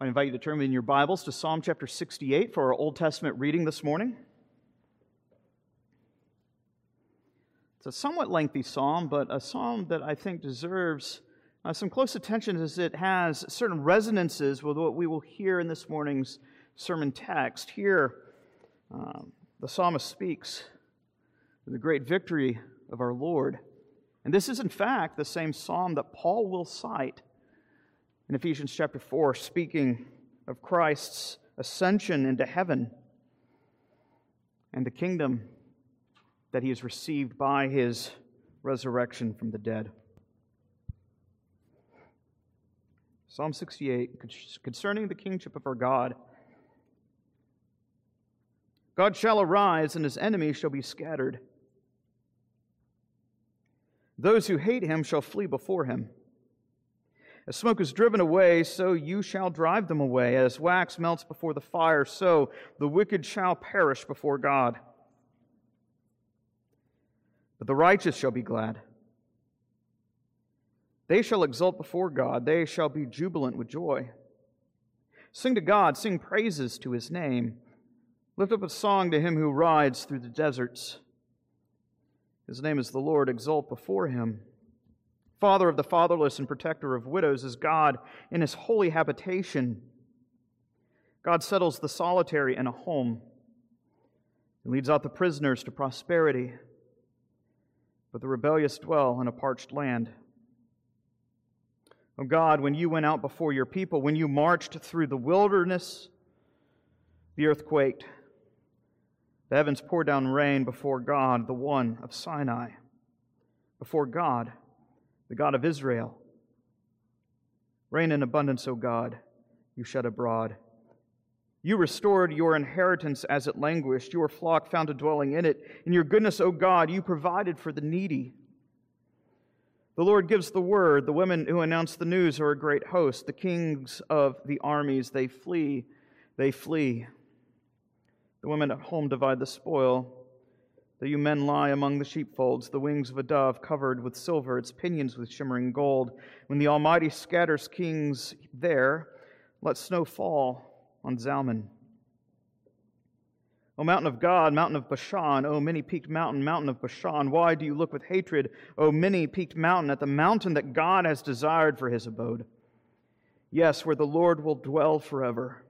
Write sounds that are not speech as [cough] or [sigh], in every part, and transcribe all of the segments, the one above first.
I invite you to turn in your Bibles to Psalm chapter 68 for our Old Testament reading this morning. It's a somewhat lengthy psalm, but a psalm that I think deserves uh, some close attention as it has certain resonances with what we will hear in this morning's sermon text. Here, um, the psalmist speaks of the great victory of our Lord. And this is, in fact, the same psalm that Paul will cite in Ephesians chapter 4, speaking of Christ's ascension into heaven and the kingdom that he has received by his resurrection from the dead. Psalm 68, concerning the kingship of our God. God shall arise, and his enemies shall be scattered. Those who hate him shall flee before him. As smoke is driven away, so you shall drive them away. As wax melts before the fire, so the wicked shall perish before God. But the righteous shall be glad. They shall exult before God, they shall be jubilant with joy. Sing to God, sing praises to his name. Lift up a song to him who rides through the deserts. His name is the Lord, exult before him. Father of the fatherless and protector of widows is God in his holy habitation. God settles the solitary in a home and leads out the prisoners to prosperity, but the rebellious dwell in a parched land. O God, when you went out before your people, when you marched through the wilderness, the earth quaked. The heavens poured down rain before God, the one of Sinai, before God the God of Israel. Rain in abundance, O God, you shed abroad. You restored your inheritance as it languished. Your flock found a dwelling in it. In your goodness, O God, you provided for the needy. The Lord gives the word. The women who announce the news are a great host. The kings of the armies, they flee, they flee. The women at home divide the spoil. Though you men lie among the sheepfolds, the wings of a dove covered with silver, its pinions with shimmering gold. When the Almighty scatters kings there, let snow fall on Zalmon. O mountain of God, mountain of Bashan, O many peaked mountain, mountain of Bashan, why do you look with hatred, O many peaked mountain, at the mountain that God has desired for his abode? Yes, where the Lord will dwell forever.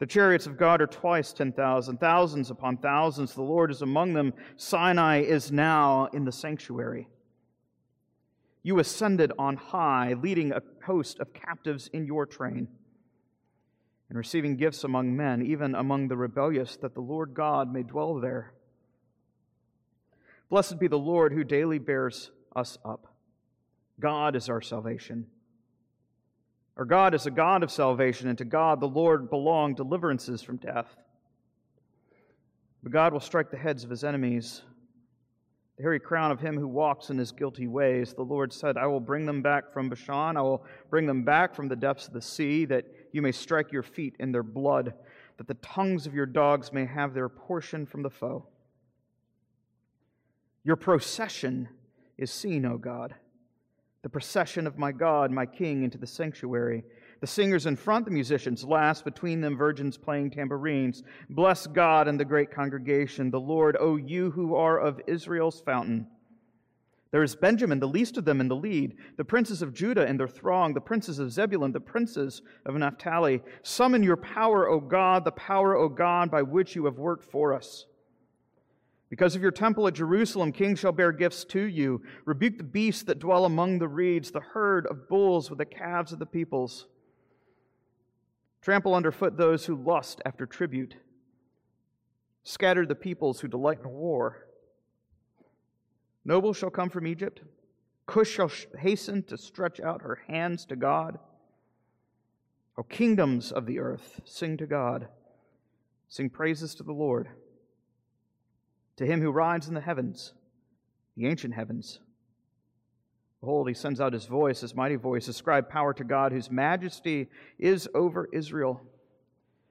The chariots of God are twice 10,000, thousands upon thousands. The Lord is among them. Sinai is now in the sanctuary. You ascended on high, leading a host of captives in your train, and receiving gifts among men, even among the rebellious, that the Lord God may dwell there. Blessed be the Lord who daily bears us up. God is our salvation. Our God is a God of salvation, and to God the Lord belong deliverances from death. But God will strike the heads of his enemies, the hairy crown of him who walks in his guilty ways. The Lord said, I will bring them back from Bashan, I will bring them back from the depths of the sea, that you may strike your feet in their blood, that the tongues of your dogs may have their portion from the foe. Your procession is seen, O God the procession of my God, my King, into the sanctuary. The singers in front, the musicians last, between them virgins playing tambourines. Bless God and the great congregation, the Lord, O you who are of Israel's fountain. There is Benjamin, the least of them, in the lead, the princes of Judah in their throng, the princes of Zebulun, the princes of Naphtali. Summon your power, O God, the power, O God, by which you have worked for us. Because of your temple at Jerusalem, kings shall bear gifts to you. Rebuke the beasts that dwell among the reeds, the herd of bulls with the calves of the peoples. Trample underfoot those who lust after tribute. Scatter the peoples who delight in war. Nobles shall come from Egypt. Cush shall hasten to stretch out her hands to God. O kingdoms of the earth, sing to God. Sing praises to the Lord to him who rides in the heavens, the ancient heavens. Behold, he sends out his voice, his mighty voice. Ascribe power to God, whose majesty is over Israel,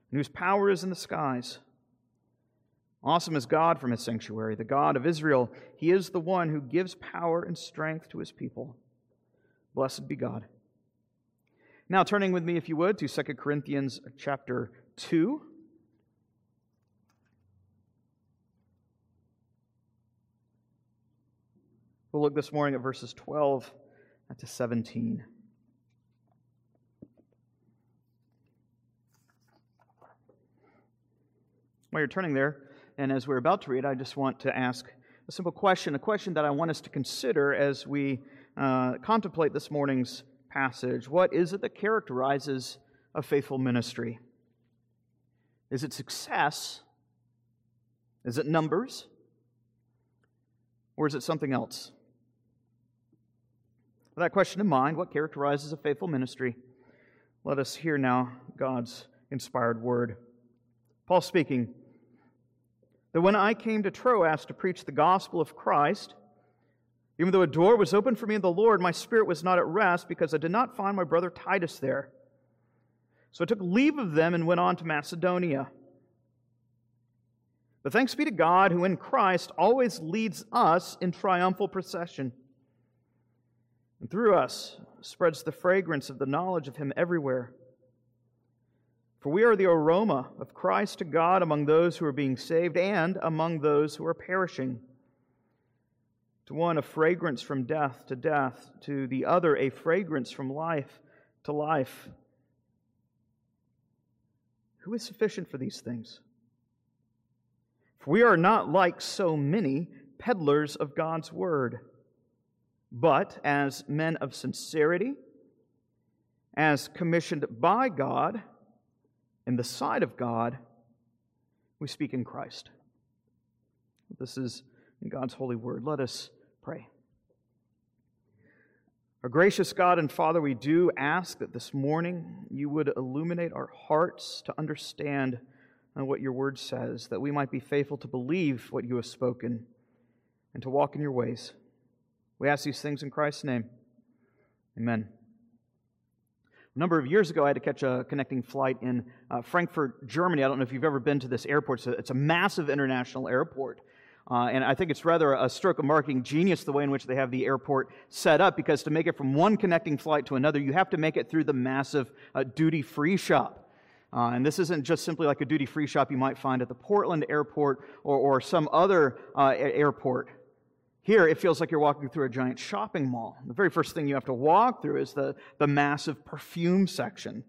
and whose power is in the skies. Awesome is God from his sanctuary, the God of Israel. He is the one who gives power and strength to his people. Blessed be God. Now, turning with me, if you would, to 2 Corinthians chapter 2. We'll look this morning at verses 12 to 17. While you're turning there, and as we're about to read, I just want to ask a simple question, a question that I want us to consider as we uh, contemplate this morning's passage. What is it that characterizes a faithful ministry? Is it success? Is it numbers? Or is it something else? With that question in mind, what characterizes a faithful ministry? Let us hear now God's inspired word. Paul speaking that when I came to Troas to preach the gospel of Christ, even though a door was open for me in the Lord, my spirit was not at rest because I did not find my brother Titus there. So I took leave of them and went on to Macedonia. But thanks be to God, who in Christ always leads us in triumphal procession, and through us spreads the fragrance of the knowledge of Him everywhere. For we are the aroma of Christ to God among those who are being saved and among those who are perishing. To one, a fragrance from death to death, to the other, a fragrance from life to life. Who is sufficient for these things? For we are not like so many peddlers of God's word, but as men of sincerity, as commissioned by God, in the sight of God, we speak in Christ. This is in God's holy word. Let us pray. Our gracious God and Father, we do ask that this morning you would illuminate our hearts to understand uh, what your word says, that we might be faithful to believe what you have spoken and to walk in your ways. We ask these things in Christ's name. Amen. A number of years ago, I had to catch a connecting flight in uh, Frankfurt, Germany. I don't know if you've ever been to this airport. It's a, it's a massive international airport. Uh, and I think it's rather a stroke of marketing genius the way in which they have the airport set up, because to make it from one connecting flight to another, you have to make it through the massive uh, duty free shop. Uh, and this isn't just simply like a duty free shop you might find at the Portland airport or, or some other uh, airport. Here, it feels like you're walking through a giant shopping mall. The very first thing you have to walk through is the, the massive perfume section.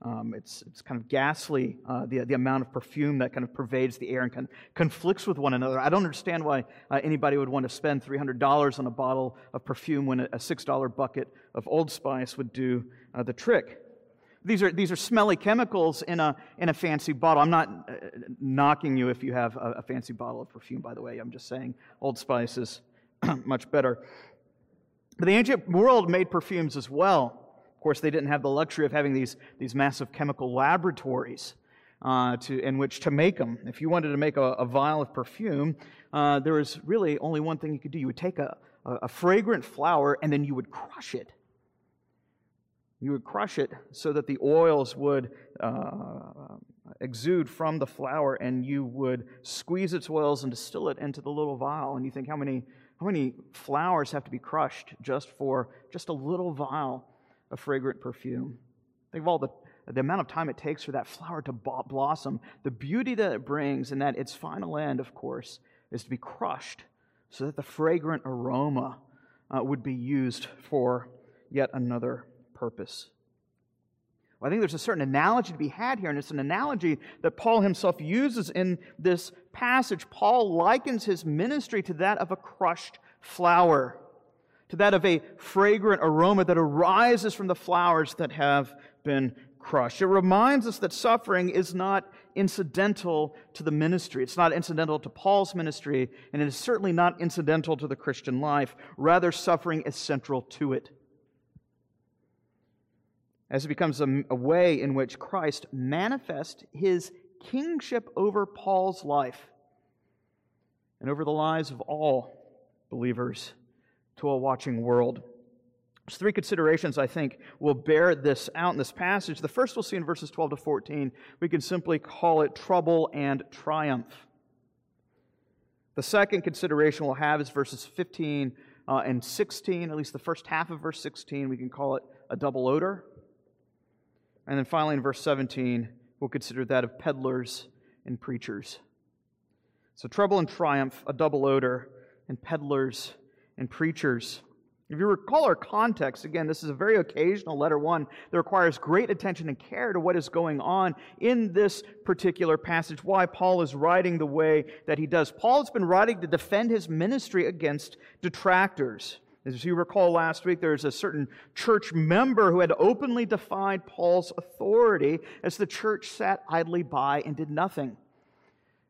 Um, it's, it's kind of ghastly, uh, the, the amount of perfume that kind of pervades the air and kind of conflicts with one another. I don't understand why uh, anybody would want to spend $300 on a bottle of perfume when a, a $6 bucket of Old Spice would do uh, the trick. These are, these are smelly chemicals in a, in a fancy bottle. I'm not uh, knocking you if you have a, a fancy bottle of perfume, by the way. I'm just saying Old Spice is [clears throat] much better. But the ancient world made perfumes as well. Of course, they didn't have the luxury of having these, these massive chemical laboratories uh, to, in which to make them. If you wanted to make a, a vial of perfume, uh, there was really only one thing you could do. You would take a, a, a fragrant flower and then you would crush it. You would crush it so that the oils would uh, exude from the flower, and you would squeeze its oils and distill it into the little vial. And you think, how many how many flowers have to be crushed just for just a little vial of fragrant perfume? Think of all the, the amount of time it takes for that flower to blossom, the beauty that it brings, and that its final end, of course, is to be crushed so that the fragrant aroma uh, would be used for yet another purpose. Well, I think there's a certain analogy to be had here, and it's an analogy that Paul himself uses in this passage. Paul likens his ministry to that of a crushed flower, to that of a fragrant aroma that arises from the flowers that have been crushed. It reminds us that suffering is not incidental to the ministry. It's not incidental to Paul's ministry, and it is certainly not incidental to the Christian life. Rather, suffering is central to it as it becomes a, a way in which Christ manifests his kingship over Paul's life and over the lives of all believers to a watching world. There's three considerations I think will bear this out in this passage. The first we'll see in verses 12 to 14. We can simply call it trouble and triumph. The second consideration we'll have is verses 15 uh, and 16, at least the first half of verse 16. We can call it a double odor. And then finally, in verse 17, we'll consider that of peddlers and preachers. So, trouble and triumph, a double odor, and peddlers and preachers. If you recall our context, again, this is a very occasional letter one that requires great attention and care to what is going on in this particular passage, why Paul is writing the way that he does. Paul has been writing to defend his ministry against detractors. As you recall last week, there's a certain church member who had openly defied Paul's authority as the church sat idly by and did nothing.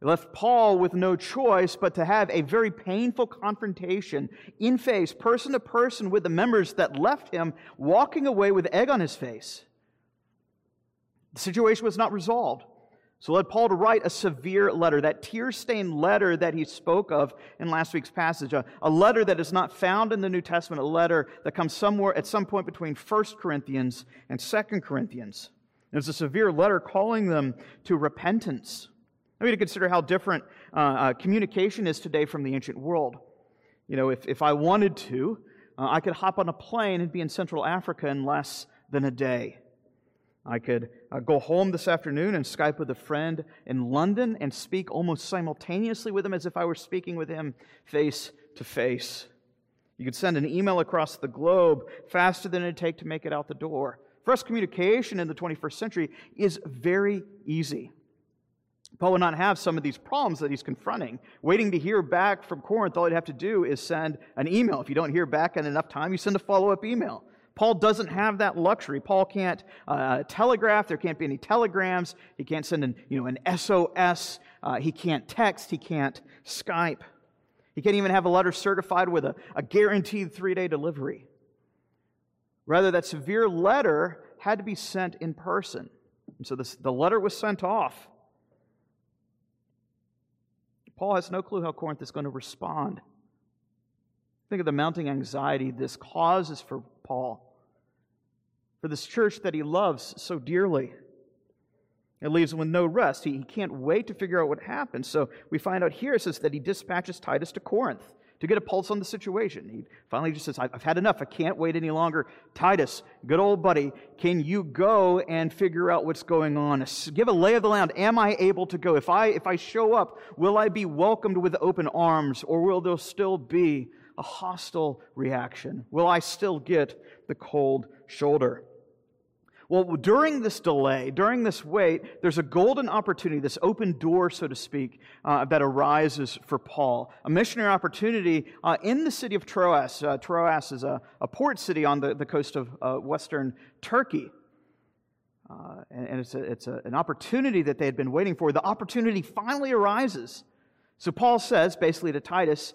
It left Paul with no choice but to have a very painful confrontation in face, person to person, with the members that left him walking away with egg on his face. The situation was not resolved. So led Paul to write a severe letter, that tear stained letter that he spoke of in last week's passage, a, a, letter that is not found in the New Testament, a letter that comes somewhere at some point between 1 Corinthians and 2 Corinthians. It's a severe letter calling them to repentance. I mean, to consider how different uh, uh, communication is today from the ancient world. You know, if, if I wanted to, uh, I could hop on a plane and be in Central Africa in less than a day. I could uh, go home this afternoon and Skype with a friend in London and speak almost simultaneously with him as if I were speaking with him face to face. You could send an email across the globe faster than it'd take to make it out the door. For us, communication in the 21st century is very easy. Paul would not have some of these problems that he's confronting. Waiting to hear back from Corinth, all he'd have to do is send an email. If you don't hear back in enough time, you send a follow up email. Paul doesn't have that luxury. Paul can't uh, telegraph. There can't be any telegrams. He can't send an, you know, an SOS. Uh, he can't text. He can't Skype. He can't even have a letter certified with a, a guaranteed three day delivery. Rather, that severe letter had to be sent in person. And so this, the letter was sent off. Paul has no clue how Corinth is going to respond. Think of the mounting anxiety this causes for Paul, for this church that he loves so dearly. It leaves him with no rest. He, he can't wait to figure out what happened. So we find out here it says that he dispatches Titus to Corinth to get a pulse on the situation. He finally just says, I've had enough. I can't wait any longer. Titus, good old buddy, can you go and figure out what's going on? Give a lay of the land. Am I able to go? If I, if I show up, will I be welcomed with open arms or will there still be a hostile reaction? Will I still get the cold shoulder? Well, during this delay, during this wait, there's a golden opportunity, this open door, so to speak, uh, that arises for Paul. A missionary opportunity uh, in the city of Troas. Uh, Troas is a, a, port city on the, the coast of uh, western Turkey. Uh, and, and, it's, a, it's a, an opportunity that they had been waiting for. The opportunity finally arises. So Paul says, basically to Titus,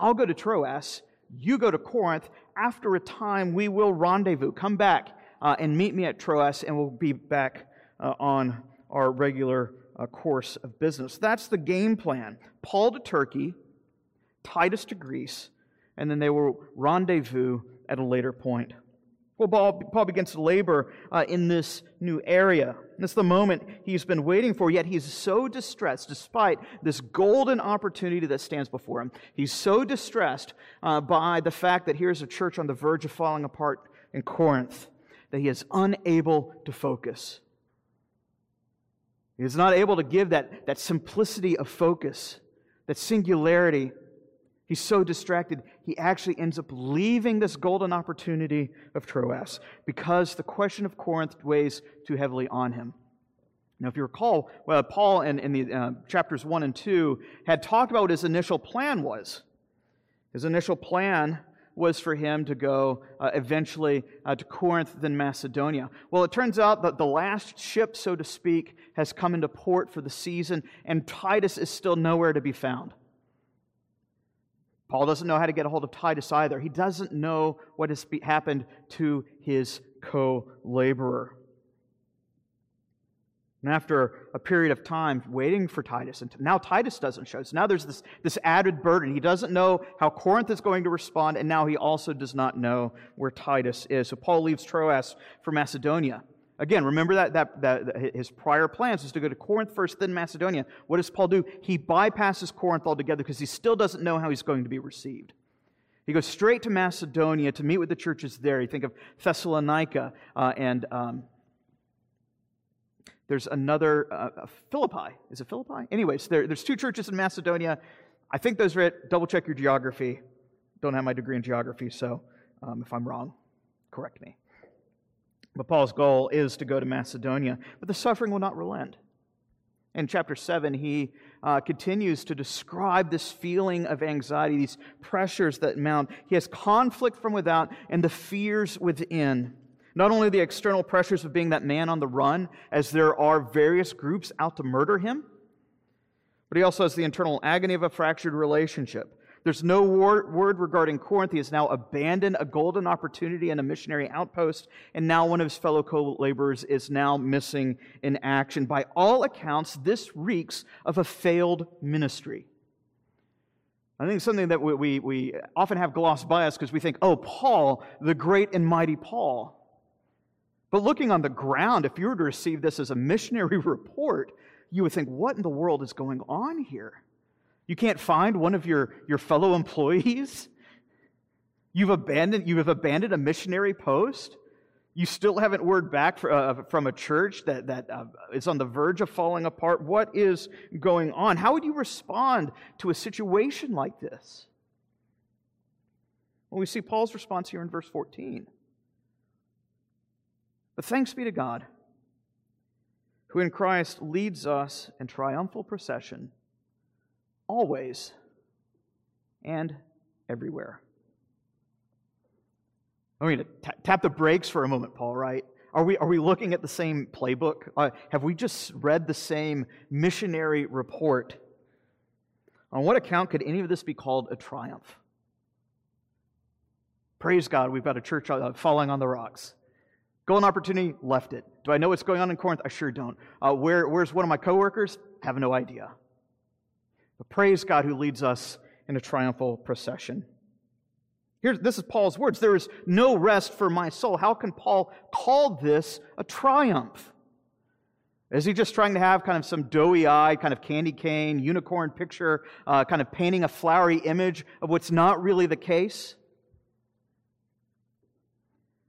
I'll go to Troas, you go to Corinth. After a time, we will rendezvous. Come back uh, and meet me at Troas, and we'll be back uh, on our regular uh, course of business. That's the game plan. Paul to Turkey, Titus to Greece, and then they will rendezvous at a later point. Well, Paul, Paul begins to labor uh, in this new area. This is the moment he's been waiting for, yet he's so distressed despite this golden opportunity that stands before him. He's so distressed uh, by the fact that here's a church on the verge of falling apart in Corinth that he is unable to focus. He is not able to give that, that simplicity of focus, that singularity. He's so distracted, he actually ends up leaving this golden opportunity of Troas because the question of Corinth weighs too heavily on him. Now, if you recall, well, Paul in, in the uh, chapters 1 and 2 had talked about what his initial plan was. His initial plan was for him to go uh, eventually uh, to Corinth, then Macedonia. Well, it turns out that the last ship, so to speak, has come into port for the season, and Titus is still nowhere to be found. Paul doesn't know how to get a hold of Titus either. He doesn't know what has happened to his co laborer. And after a period of time waiting for Titus, and now Titus doesn't show. So now there's this, this added burden. He doesn't know how Corinth is going to respond, and now he also does not know where Titus is. So Paul leaves Troas for Macedonia. Again, remember that, that, that his prior plans is to go to Corinth first, then Macedonia. What does Paul do? He bypasses Corinth altogether because he still doesn't know how he's going to be received. He goes straight to Macedonia to meet with the churches there. You think of Thessalonica uh, and um, There's another, uh, Philippi. Is it Philippi? Anyways, there, there's two churches in Macedonia. I think those are it. Double check your geography. Don't have my degree in geography, so um, if I'm wrong, correct me. But Paul's goal is to go to Macedonia, but the suffering will not relent. In chapter 7, he uh, continues to describe this feeling of anxiety, these pressures that mount. He has conflict from without and the fears within. Not only the external pressures of being that man on the run, as there are various groups out to murder him, but he also has the internal agony of a fractured relationship. There's no word regarding Corinth. He has now abandoned a golden opportunity and a missionary outpost, and now one of his fellow co laborers is now missing in action. By all accounts, this reeks of a failed ministry. I think something that we, we, we often have glossed by us because we think, oh, Paul, the great and mighty Paul. But looking on the ground, if you were to receive this as a missionary [laughs] report, you would think, what in the world is going on here? You can't find one of your, your fellow employees? You've abandoned, you have abandoned a missionary post? You still haven't word back for, uh, from a church that, that uh, is on the verge of falling apart. What is going on? How would you respond to a situation like this? Well, we see Paul's response here in verse 14. But thanks be to God, who in Christ leads us in triumphal procession always and everywhere. I mean, t- tap the brakes for a moment, Paul, right? Are we, are we looking at the same playbook? Uh, have we just read the same missionary report? On what account could any of this be called a triumph? Praise God, we've got a church uh, falling on the rocks. Golden opportunity, left it. Do I know what's going on in Corinth? I sure don't. Uh, where, where's one of my coworkers? Have no idea. But praise God who leads us in a triumphal procession. Here, this is Paul's words. There is no rest for my soul. How can Paul call this a triumph? Is he just trying to have kind of some doughy eyed, kind of candy cane, unicorn picture, uh, kind of painting a flowery image of what's not really the case?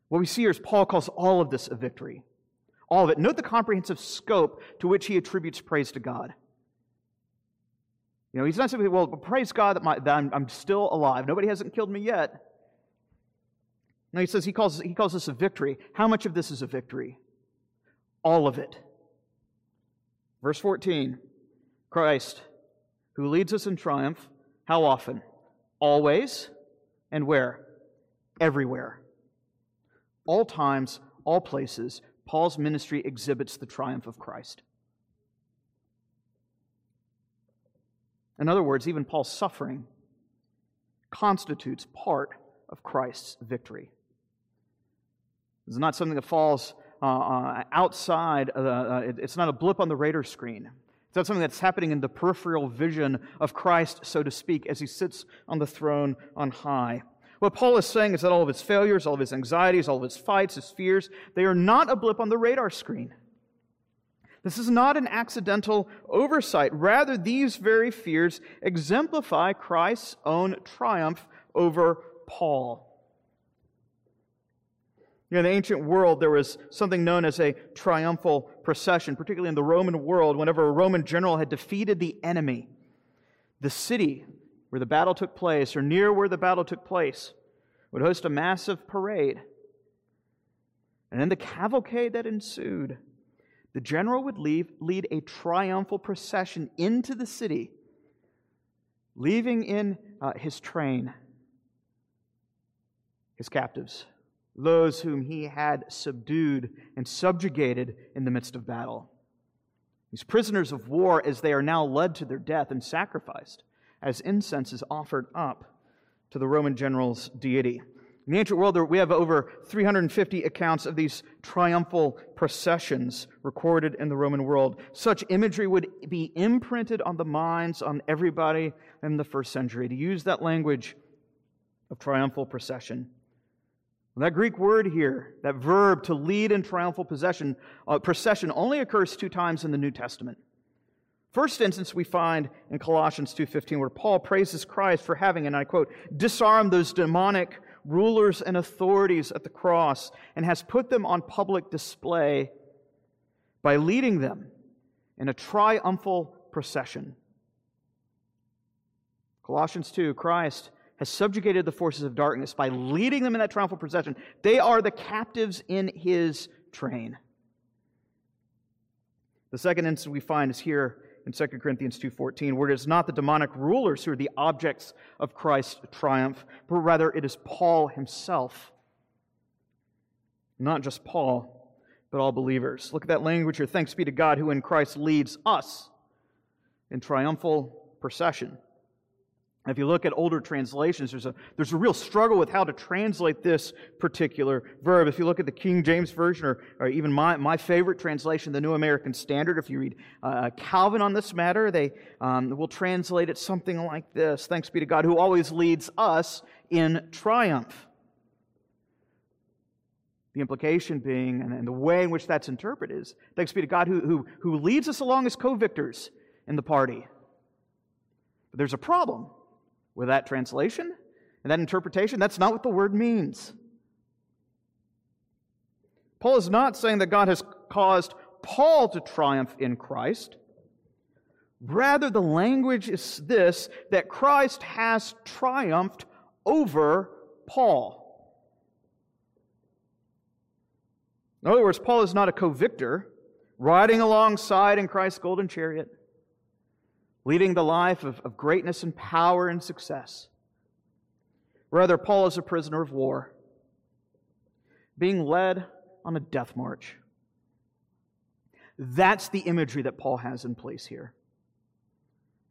What we see here is Paul calls all of this a victory. All of it. Note the comprehensive scope to which he attributes praise to God. You know, he's not simply, well, praise God that, my, that I'm, I'm still alive. Nobody hasn't killed me yet. No, he says he calls, he calls this a victory. How much of this is a victory? All of it. Verse 14 Christ, who leads us in triumph, how often? Always. And where? Everywhere. All times, all places, Paul's ministry exhibits the triumph of Christ. In other words, even Paul's suffering constitutes part of Christ's victory. It's not something that falls uh, uh, outside, uh, uh, it, it's not a blip on the radar screen. It's not something that's happening in the peripheral vision of Christ, so to speak, as he sits on the throne on high. What Paul is saying is that all of his failures, all of his anxieties, all of his fights, his fears, they are not a blip on the radar screen. This is not an accidental oversight. Rather, these very fears exemplify Christ's own triumph over Paul. You know, in the ancient world, there was something known as a triumphal procession, particularly in the Roman world. Whenever a Roman general had defeated the enemy, the city where the battle took place, or near where the battle took place, would host a massive parade. And in the cavalcade that ensued, the general would leave, lead a triumphal procession into the city, leaving in uh, his train his captives, those whom he had subdued and subjugated in the midst of battle. These prisoners of war, as they are now led to their death and sacrificed, as incense is offered up to the Roman general's deity. In the ancient world, we have over 350 accounts of these triumphal processions recorded in the Roman world. Such imagery would be imprinted on the minds on everybody in the first century. To use that language of triumphal procession. that Greek word here, that verb to lead in triumphal possession, uh, procession, only occurs two times in the New Testament. First instance we find in Colossians 2:15 where Paul praises Christ for having and I quote disarmed those demonic rulers and authorities at the cross and has put them on public display by leading them in a triumphal procession. Colossians 2 Christ has subjugated the forces of darkness by leading them in that triumphal procession. They are the captives in his train. The second instance we find is here in 2 Corinthians 2:14 where it is not the demonic rulers who are the objects of Christ's triumph, but rather it is Paul himself. Not just Paul, but all believers. Look at that language here. Thanks be to God who in Christ leads us in triumphal procession. If you look at older translations, there's a, there's a real struggle with how to translate this particular verb. If you look at the King James Version, or, or even my, my favorite translation, the New American Standard, if you read uh, Calvin on this matter, they um, will translate it something like this Thanks be to God who always leads us in triumph. The implication being, and, the way in which that's interpreted is thanks be to God who, who, who leads us along as co victors in the party. But there's a problem with that translation and that interpretation. That's not what the word means. Paul is not saying that God has caused Paul to triumph in Christ. Rather, the language is this that Christ has triumphed over Paul. In other words, Paul is not a co victor riding alongside in Christ's golden chariot leading the life of, of greatness and power and success. Rather, Paul is a prisoner of war, being led on a death march. That's the imagery that Paul has in place here.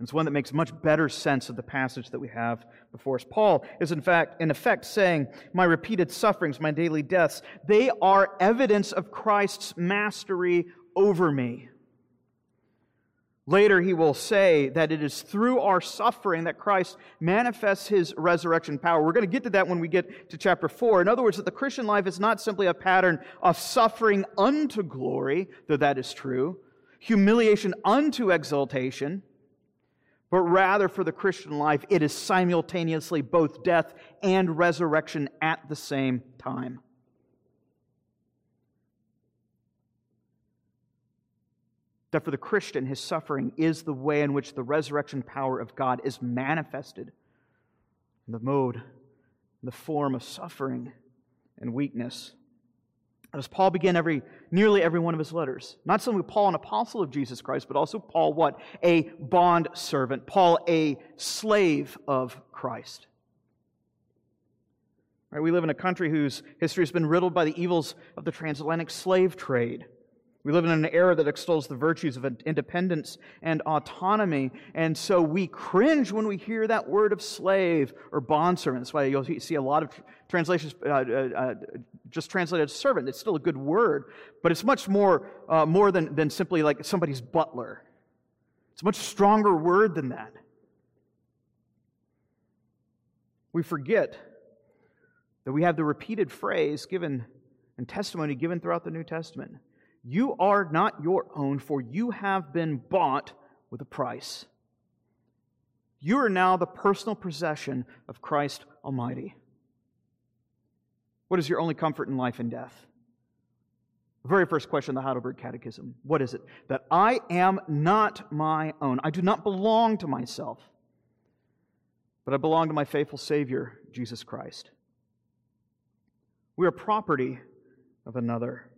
It's one that makes much better sense of the passage that we have before us. Paul is in fact, in effect, saying, My repeated sufferings, my daily deaths, they are evidence of Christ's mastery over me. Later, he will say that it is through our suffering that Christ manifests his resurrection power. We're going to get to that when we get to chapter 4. In other words, that the Christian life is not simply a pattern of suffering unto glory, though that is true, humiliation unto exaltation, but rather for the Christian life, it is simultaneously both death and resurrection at the same time. That for the Christian, his suffering is the way in which the resurrection power of God is manifested in the mode, the form of suffering and weakness. As Paul began every, nearly every one of his letters, not simply Paul, an apostle of Jesus Christ, but also Paul, what? A bond servant. Paul, a slave of Christ. Right, we live in a country whose history has been riddled by the evils of the transatlantic slave trade. We live in an era that extols the virtues of independence and autonomy, and so we cringe when we hear that word of slave or bondservant. That's why you'll see a lot of translations uh, uh, uh, just translated servant. It's still a good word, but it's much more, uh, more than, than simply like somebody's butler. It's a much stronger word than that. We forget that we have the repeated phrase given and testimony given throughout the New Testament you are not your own, for you have been bought with a price. You are now the personal possession of Christ Almighty. What is your only comfort in life and death? The very first question of the Heidelberg Catechism. What is it? That I am not my own. I do not belong to myself, but I belong to my faithful Savior, Jesus Christ. We are property of another.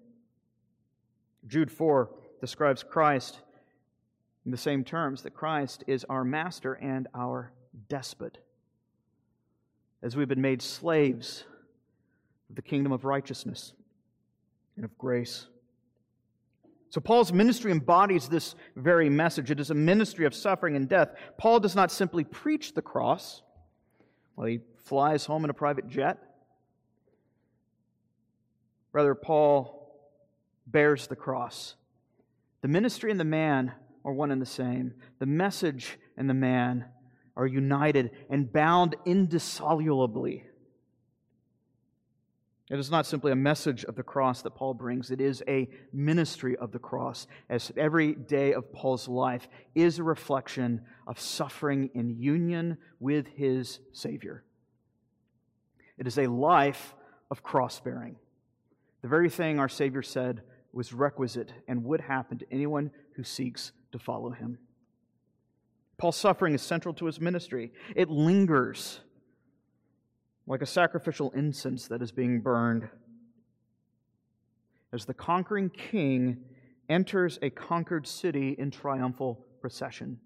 Jude 4 describes Christ in the same terms that Christ is our master and our despot. As we've been made slaves of the kingdom of righteousness and of grace. So, Paul's ministry embodies this very message. It is a ministry of suffering and death. Paul does not simply preach the cross while he flies home in a private jet. Rather, Paul bears the cross. The ministry and the man are one and the same. The message and the man are united and bound indissolubly. It is not simply a message of the cross that Paul brings, it is a ministry of the cross, as every day of Paul's life is a reflection of suffering in union with his Savior. It is a life of cross bearing. The very thing our Savior said was requisite and would happen to anyone who seeks to follow him. Paul's suffering is central to his ministry. It lingers like a sacrificial incense that is being burned. As the conquering king enters a conquered city in triumphal procession.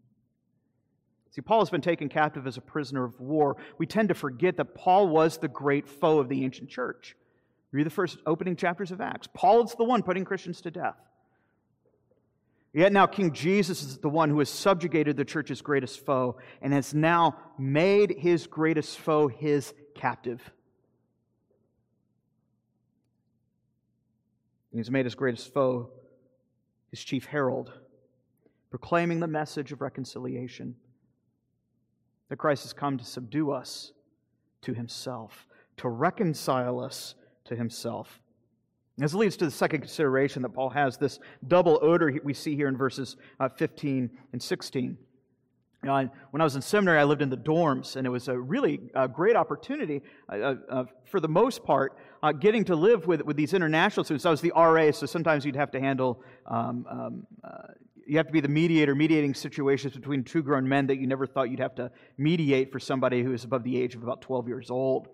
See, Paul has been taken captive as a prisoner of war. We tend to forget that Paul was the great foe of the ancient church. Read the first opening chapters of Acts. Paul is the one putting Christians to death. Yet now King Jesus is the one who has subjugated the church's greatest foe and has now made his greatest foe his captive. He's made his greatest foe his chief herald, proclaiming the message of reconciliation that Christ has come to subdue us to himself, to reconcile us to himself. This leads to the second consideration that Paul has this double odor we see here in verses uh, 15 and 16. You know, when I was in seminary, I lived in the dorms, and it was a really uh, great opportunity, uh, uh, for the most part, uh, getting to live with, with these international students. I was the RA, so sometimes you'd have to handle, um, um, uh, you have to be the mediator, mediating situations between two grown men that you never thought you'd have to mediate for somebody who is above the age of about 12 years old.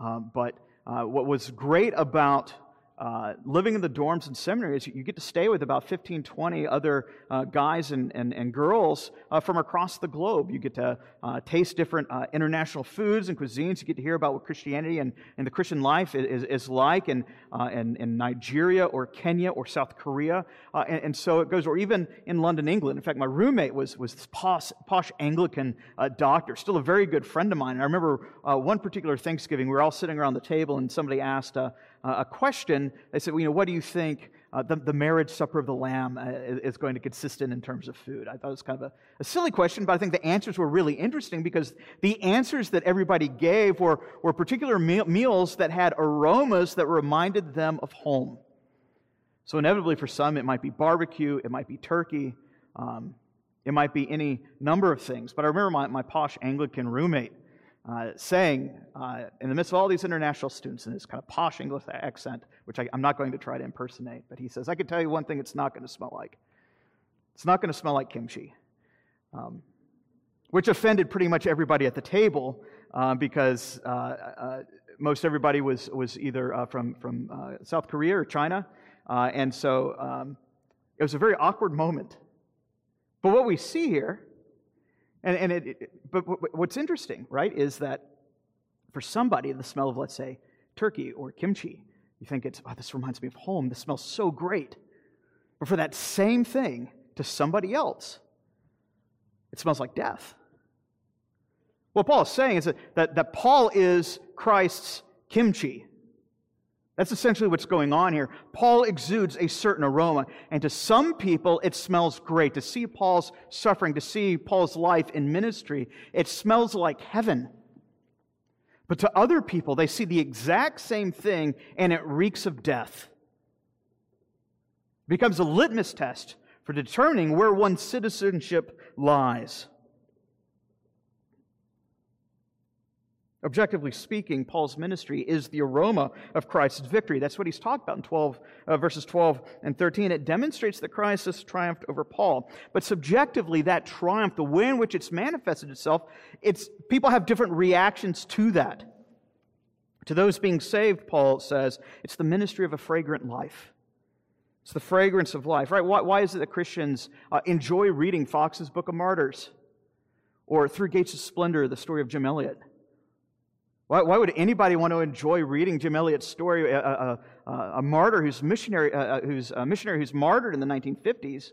Um, but Uh, what was great about uh, living in the dorms and seminaries, you get to stay with about 15, 20 other uh, guys and, and, and girls uh, from across the globe. You get to uh, taste different uh, international foods and cuisines. You get to hear about what Christianity and, and the Christian life is, is like in, in, in, Nigeria or Kenya or South Korea. And, and, so it goes, or even in London, England. In fact, my roommate was, was this posh, posh Anglican doctor, still a very good friend of mine. And I remember one particular Thanksgiving, we were all sitting around the table and somebody asked, uh, a question. They said, well, you know, what do you think uh, the, the marriage supper of the Lamb uh, is going to consist in in terms of food? I thought it was kind of a, a, silly question, but I think the answers were really interesting because the answers that everybody gave were, were particular me- meals that had aromas that reminded them of home. So, inevitably, for some, it might be barbecue, it might be turkey, um, it might be any number of things. But I remember my, my posh Anglican roommate uh, saying uh, in the midst of all these international students in this kind of posh English accent, which I, am not going to try to impersonate, but he says, I can tell you one thing it's not going to smell like. It's not going to smell like kimchi. Um, which offended pretty much everybody at the table uh, because uh, uh, most everybody was, was either uh, from, from South Korea or China. and so um, it was a very awkward moment. But what we see here and, and it, it, but what's interesting, right, is that for somebody, the smell of, let's say, turkey or kimchi, you think it's, oh, this reminds me of home. This smells so great. But for that same thing to somebody else, it smells like death. What Paul is saying is that, that, that Paul is Christ's kimchi. That's essentially what's going on here. Paul exudes a certain aroma, and to some people, it smells great. To see Paul's suffering, to see Paul's life in ministry, it smells like heaven. But to other people, they see the exact same thing, and it reeks of death. It becomes a litmus test for determining where one's citizenship lies. Objectively speaking, Paul's ministry is the aroma of Christ's victory. That's what he's talked about in 12, uh, verses 12 and 13. It demonstrates that Christ has triumphed over Paul. But subjectively, that triumph, the way in which it's manifested itself, it's, people have different reactions to that. To those being saved, Paul says, it's the ministry of a fragrant life. It's the fragrance of life, right? Why, why is it that Christians uh, enjoy reading Fox's Book of Martyrs or Through Gates of Splendor, the story of Jim Elliot? Why, why would anybody want to enjoy reading Jim Elliot's story, a, a, a, a martyr who's missionary, uh, who's a missionary who's martyred in the 1950s,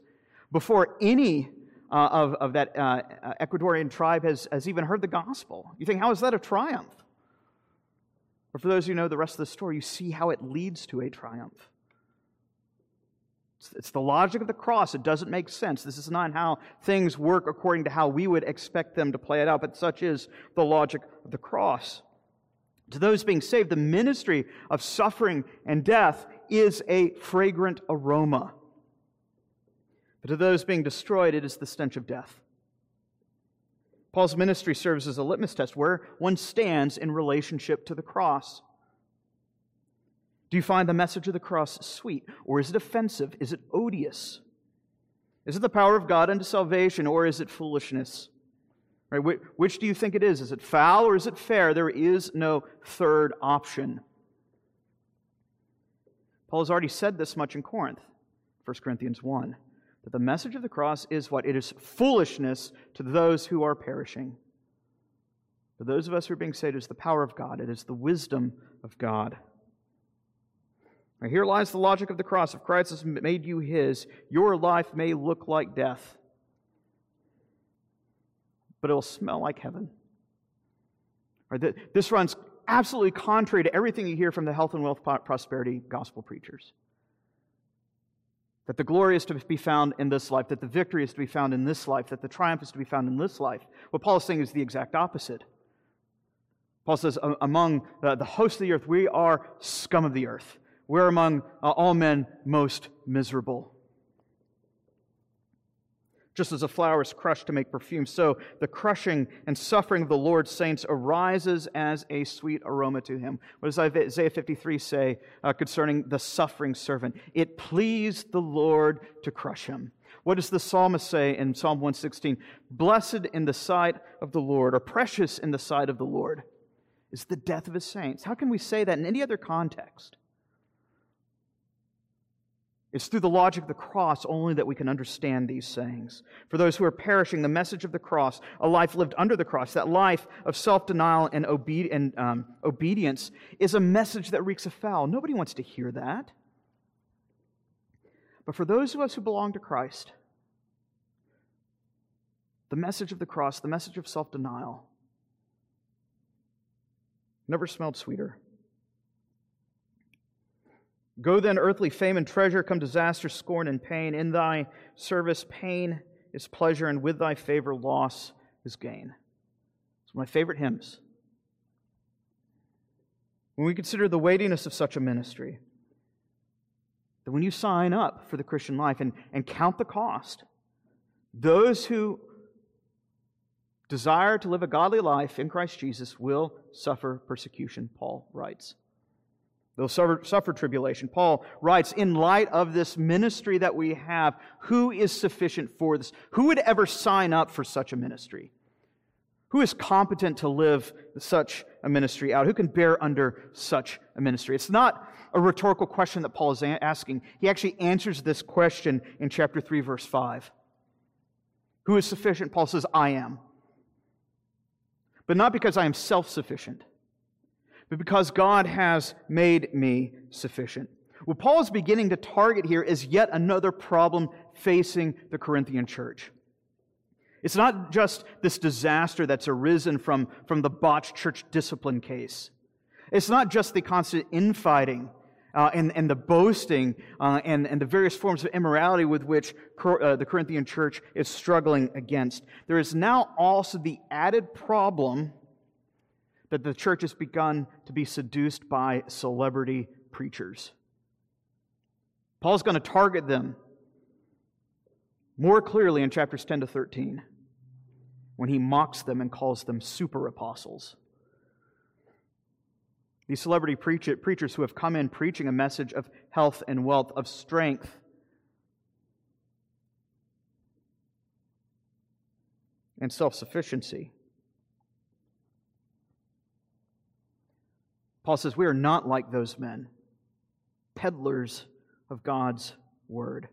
before any uh, of, of that uh, Ecuadorian tribe has, has even heard the gospel? You think, how is that a triumph? But for those who know the rest of the story, you see how it leads to a triumph. It's the logic of the cross. It doesn't make sense. This is not how things work according to how we would expect them to play it out, but such is the logic of the cross. To those being saved, the ministry of suffering and death is a fragrant aroma. But to those being destroyed, it is the stench of death. Paul's ministry serves as a litmus test where one stands in relationship to the cross. Do you find the message of the cross sweet, or is it offensive? Is it odious? Is it the power of God unto salvation, or is it foolishness? Right? Which do you think it is? Is it foul or is it fair? There is no third option. Paul has already said this much in Corinth, 1 Corinthians 1, that the message of the cross is what? It is foolishness to those who are perishing. For those of us who are being saved, it is the power of God, it is the wisdom of God. Now, here lies the logic of the cross. If Christ has made you his, your life may look like death, but it'll smell like heaven. This runs absolutely contrary to everything you hear from the health and wealth prosperity gospel preachers. That the glory is to be found in this life, that the victory is to be found in this life, that the triumph is to be found in this life. What Paul is saying is the exact opposite. Paul says, Among the host of the earth, we are scum of the earth. We're among uh, all men most miserable. Just as a flower is crushed to make perfume, so the crushing and suffering of the Lord's saints arises as a sweet aroma to him. What does Isaiah 53 say uh, concerning the suffering servant? It pleased the Lord to crush him. What does the psalmist say in Psalm 116? Blessed in the sight of the Lord, or precious in the sight of the Lord, is the death of his saints. How can we say that in any other context? It's through the logic of the cross only that we can understand these sayings. For those who are perishing, the message of the cross, a life lived under the cross, that life of self denial and, obe- and um, obedience, is a message that reeks of foul. Nobody wants to hear that. But for those of us who belong to Christ, the message of the cross, the message of self denial, never smelled sweeter. Go then, earthly fame and treasure, come disaster, scorn, and pain. In thy service, pain is pleasure, and with thy favor, loss is gain. It's one of my favorite hymns. When we consider the weightiness of such a ministry, that when you sign up for the Christian life and, and count the cost, those who desire to live a godly life in Christ Jesus will suffer persecution, Paul writes. They'll suffer, suffer, tribulation. Paul writes, in light of this ministry that we have, who is sufficient for this? Who would ever sign up for such a ministry? Who is competent to live such a ministry out? Who can bear under such a ministry? It's not a rhetorical question that Paul is asking. He actually answers this question in chapter 3, verse 5. Who is sufficient? Paul says, I am. But not because I am self sufficient but because God has made me sufficient. What Paul is beginning to target here is yet another problem facing the Corinthian church. It's not just this disaster that's arisen from, from the botched church discipline case. It's not just the constant infighting uh, and, and the boasting uh, and, and the various forms of immorality with which uh, the Corinthian church is struggling against. There is now also the added problem that the church has begun to be seduced by celebrity preachers. Paul's going to target them more clearly in chapters 10 to 13 when he mocks them and calls them super apostles. These celebrity preach- preachers who have come in preaching a message of health and wealth, of strength, and self sufficiency. Paul says, We are not like those men, peddlers of God's word.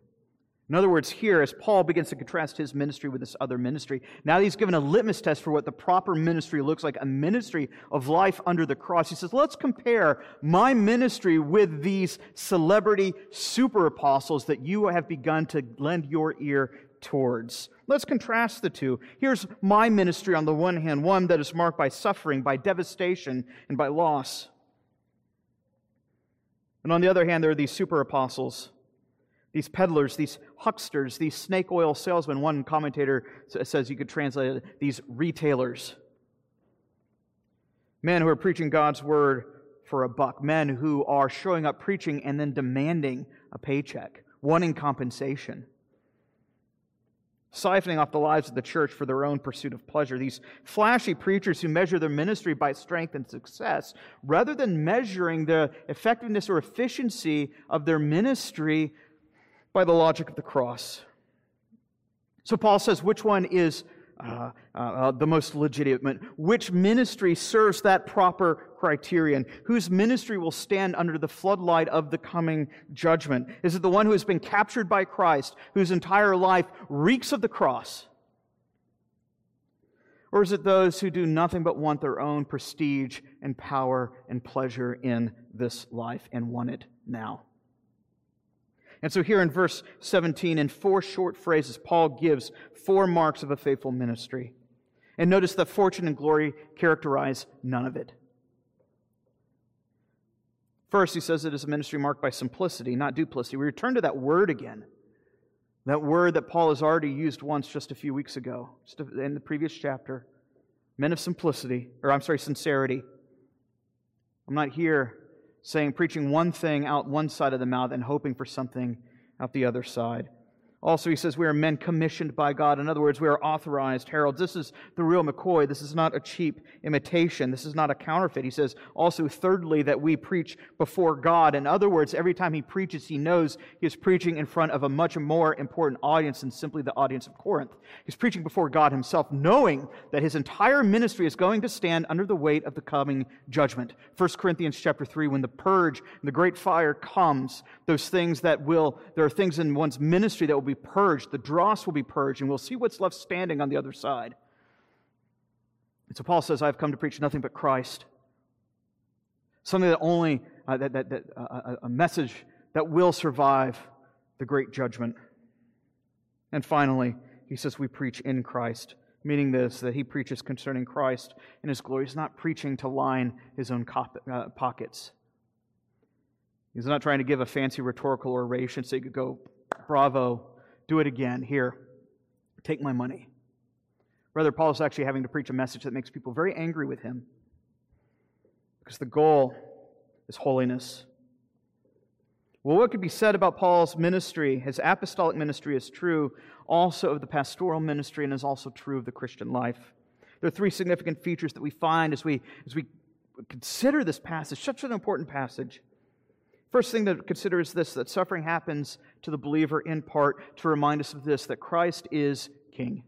In other words, here, as Paul begins to contrast his ministry with this other ministry, now he's given a litmus test for what the proper ministry looks like a ministry of life under the cross. He says, Let's compare my ministry with these celebrity super apostles that you have begun to lend your ear towards. Let's contrast the two. Here's my ministry on the one hand, one that is marked by suffering, by devastation, and by loss. And on the other hand, there are these super apostles, these peddlers, these hucksters, these snake oil salesmen. One commentator says you could translate it, these retailers. Men who are preaching God's word for a buck, men who are showing up preaching and then demanding a paycheck, wanting compensation. Siphoning off the lives of the church for their own pursuit of pleasure. These flashy preachers who measure their ministry by strength and success, rather than measuring the effectiveness or efficiency of their ministry by the logic of the cross. So Paul says, which one is uh, uh, uh, the most legitimate? Which ministry serves that proper criterion? Whose ministry will stand under the floodlight of the coming judgment? Is it the one who has been captured by Christ, whose entire life reeks of the cross? Or is it those who do nothing but want their own prestige and power and pleasure in this life and want it now? And so, here in verse 17, in four short phrases, Paul gives four marks of a faithful ministry. And notice that fortune and glory characterize none of it. First, he says it is a ministry marked by simplicity, not duplicity. We return to that word again. That word that Paul has already used once just a few weeks ago, just in the previous chapter. Men of simplicity, or I'm sorry, sincerity. I'm not here saying, preaching one thing out one side of the mouth and hoping for something out the other side. Also, he says we are men commissioned by God. In other words, we are authorized heralds. This is the real McCoy. This is not a cheap imitation. This is not a counterfeit. He says also, thirdly, that we preach before God. In other words, every time he preaches, he knows he is preaching in front of a much more important audience than simply the audience of Corinth. He's preaching before God himself, knowing that his entire ministry is going to stand under the weight of the coming judgment. 1 Corinthians chapter 3, when the purge and the great fire comes, those things that will, there are things in one's ministry that will be be purged, the dross will be purged, and we'll see what's left standing on the other side. And so Paul says, I've come to preach nothing but Christ. Something that only, uh, that, that, that uh, a message that will survive the great judgment. And finally, he says, We preach in Christ, meaning this, that he preaches concerning Christ and his glory. He's not preaching to line his own cop- uh, pockets. He's not trying to give a fancy rhetorical oration so you could go, bravo, do it again. Here, take my money. Brother Paul is actually having to preach a message that makes people very angry with him because the goal is holiness. Well, what could be said about Paul's ministry? His apostolic ministry is true also of the pastoral ministry and is also true of the Christian life. There are three significant features that we find as we, as we consider this passage, such an important passage. First thing to consider is this that suffering happens to the believer in part to remind us of this that Christ is king.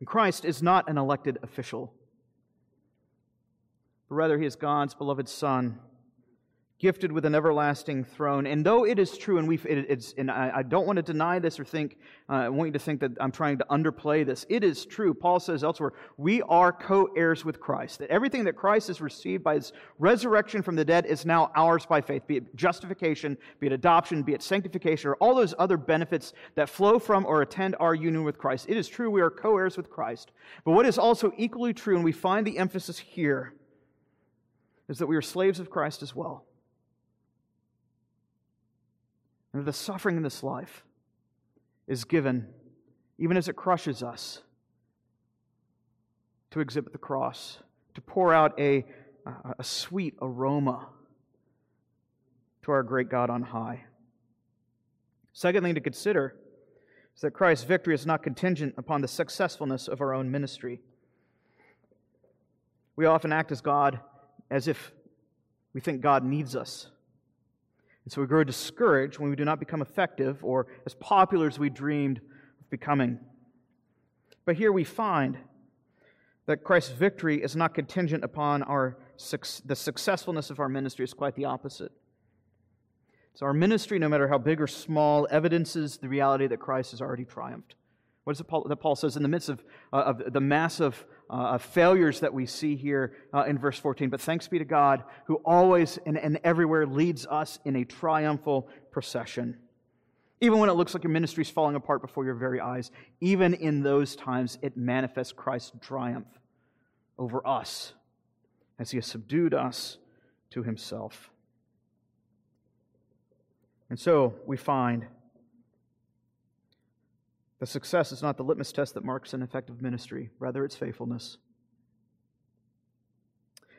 And Christ is not an elected official, but rather he is God's beloved Son gifted with an everlasting throne. And though it is true, and we it, it's and I, I, don't want to deny this or think uh, I want you to think that I'm trying to underplay this. It is true. Paul says elsewhere, we are co-heirs with Christ. That everything that Christ has received by his resurrection from the dead is now ours by faith, be it justification, be it adoption, be it sanctification, or all those other benefits that flow from or attend our union with Christ. It is true we are co-heirs with Christ. But what is also equally true, and we find the emphasis here, is that we are slaves of Christ as well and the suffering in this life is given, even as it crushes us, to exhibit the cross, to pour out a, a sweet aroma to our great God on high. Second thing to consider is that Christ's victory is not contingent upon the successfulness of our own ministry. We often act as God as if we think God needs us. And so we grow discouraged when we do not become effective or as popular as we dreamed of becoming. But here we find that Christ's victory is not contingent upon our, the successfulness of our ministry. is quite the opposite. So our ministry, no matter how big or small, evidences the reality that Christ has already triumphed. What is it Paul, that Paul says in the midst of, uh, of the massive uh, failures that we see here uh, in verse 14? But thanks be to God who always and, and everywhere leads us in a triumphal procession. Even when it looks like your ministry is falling apart before your very eyes, even in those times, it manifests Christ's triumph over us as he has subdued us to himself. And so we find success is not the litmus test that marks an effective ministry, rather, it's faithfulness.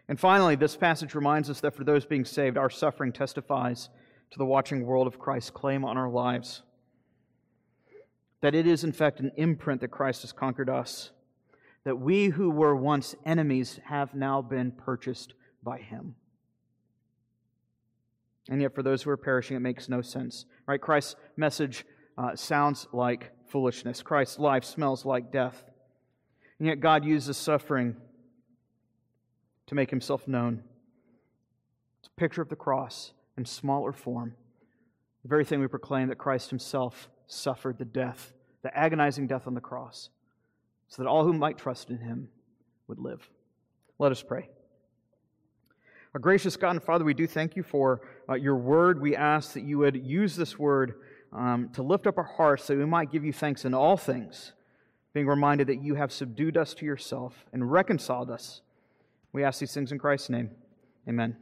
And finally, this passage reminds us that for those being saved, our suffering testifies to the watching world of Christ's claim on our lives. that it is, in fact, an imprint that Christ has conquered us, that we who were once enemies have now been purchased by him. And yet, for those who are perishing, it makes no sense. Right? Christ's message uh, sounds like foolishness. Christ's life smells like death. And yet, God uses suffering to make himself known. It's a picture of the cross in smaller form. The very thing we proclaim that Christ himself suffered the death, the agonizing death on the cross, so that all who might trust in him would live. Let us pray. Our gracious God and Father, we do thank you for uh, your word. We ask that you would use this word um, to lift up our hearts so we might give you thanks in all things, being reminded that you have subdued us to yourself and reconciled us. We ask these things in Christ's name. Amen.